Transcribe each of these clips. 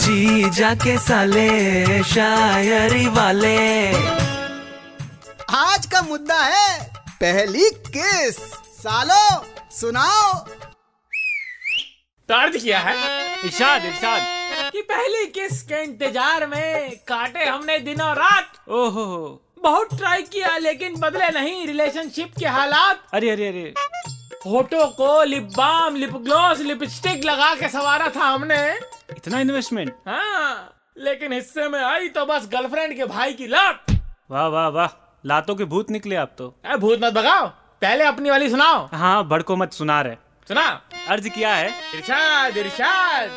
जी जाके साले शायरी वाले। आज का मुद्दा है पहली किस? सालो सुनाओ। अर्ज़ किया है? इशाद इशाद। कि पहली किस के इंतज़ार में काटे हमने दिनों रात? ओहो। बहुत ट्राई किया लेकिन बदले नहीं रिलेशनशिप के हालात। अरे अरे अरे। होठों को lip balm lip gloss lipstick लगा के सवारा था हमने। इतना इन्वेस्टमेंट हाँ लेकिन हिस्से में आई तो बस गर्लफ्रेंड के भाई की लात। वाह वाह वाह। लातों के भूत निकले आप तो। ए, भूत मत भगाओ पहले अपनी वाली सुनाओ। हाँ भड़को मत सुना रहे। सुना। अर्ज़ किया है। इरशाद इरशाद।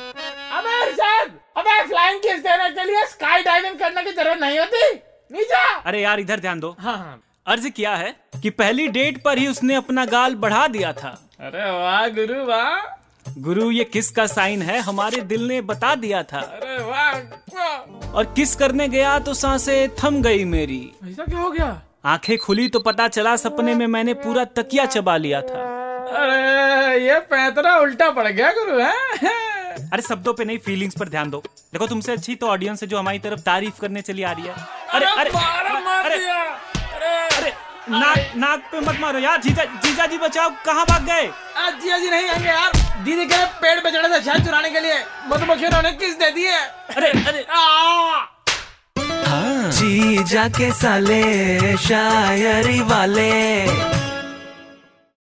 अबे इरशाद अबे फ्लाइंग किस देने के लिए स्काई डाइविंग करने की ज़रूरत नहीं होती। नीचे। अरे यार इधर ध्यान दो। हाँ हाँ। अर्ज़ किया है कि पहली डेट पर ही उसने अपना गाल बढ़ा दिया था। अरे वाह गुरु वाह। गुरु ये किस का साइन है? हमारे दिल ने बता दिया था। अरे वाह वाह। और किस करने गया तो साँसें थम गई मेरी। ऐसा क्या हो गया? आँखें खुली तो पता चला सपने में मैंने पूरा तकिया चबा लिया था। अरे ये पैतरा उल्टा पड़ गया गुरु है? अरे शब्दों पे नहीं फीलिंग्स पर ध्यान दो। देखो तुमसे अच्छी तो ऑडियंस है जो हमारी तरफ़ तारीफ़ करने चली आ रही है। अरे अरे अरे अरे नाक नाक पे मत मारो यार जीजा जीजा जी बचाओ कहाँ भाग गए? आज जिया जी नहीं आएँगे यार। दीदी के पेड़ पे चढ़े थे शहद चुराने के लिए। मधुमक्खियों ने किस दे दी है? अरे अरे। आ! जी जाके साले शायरी वाले।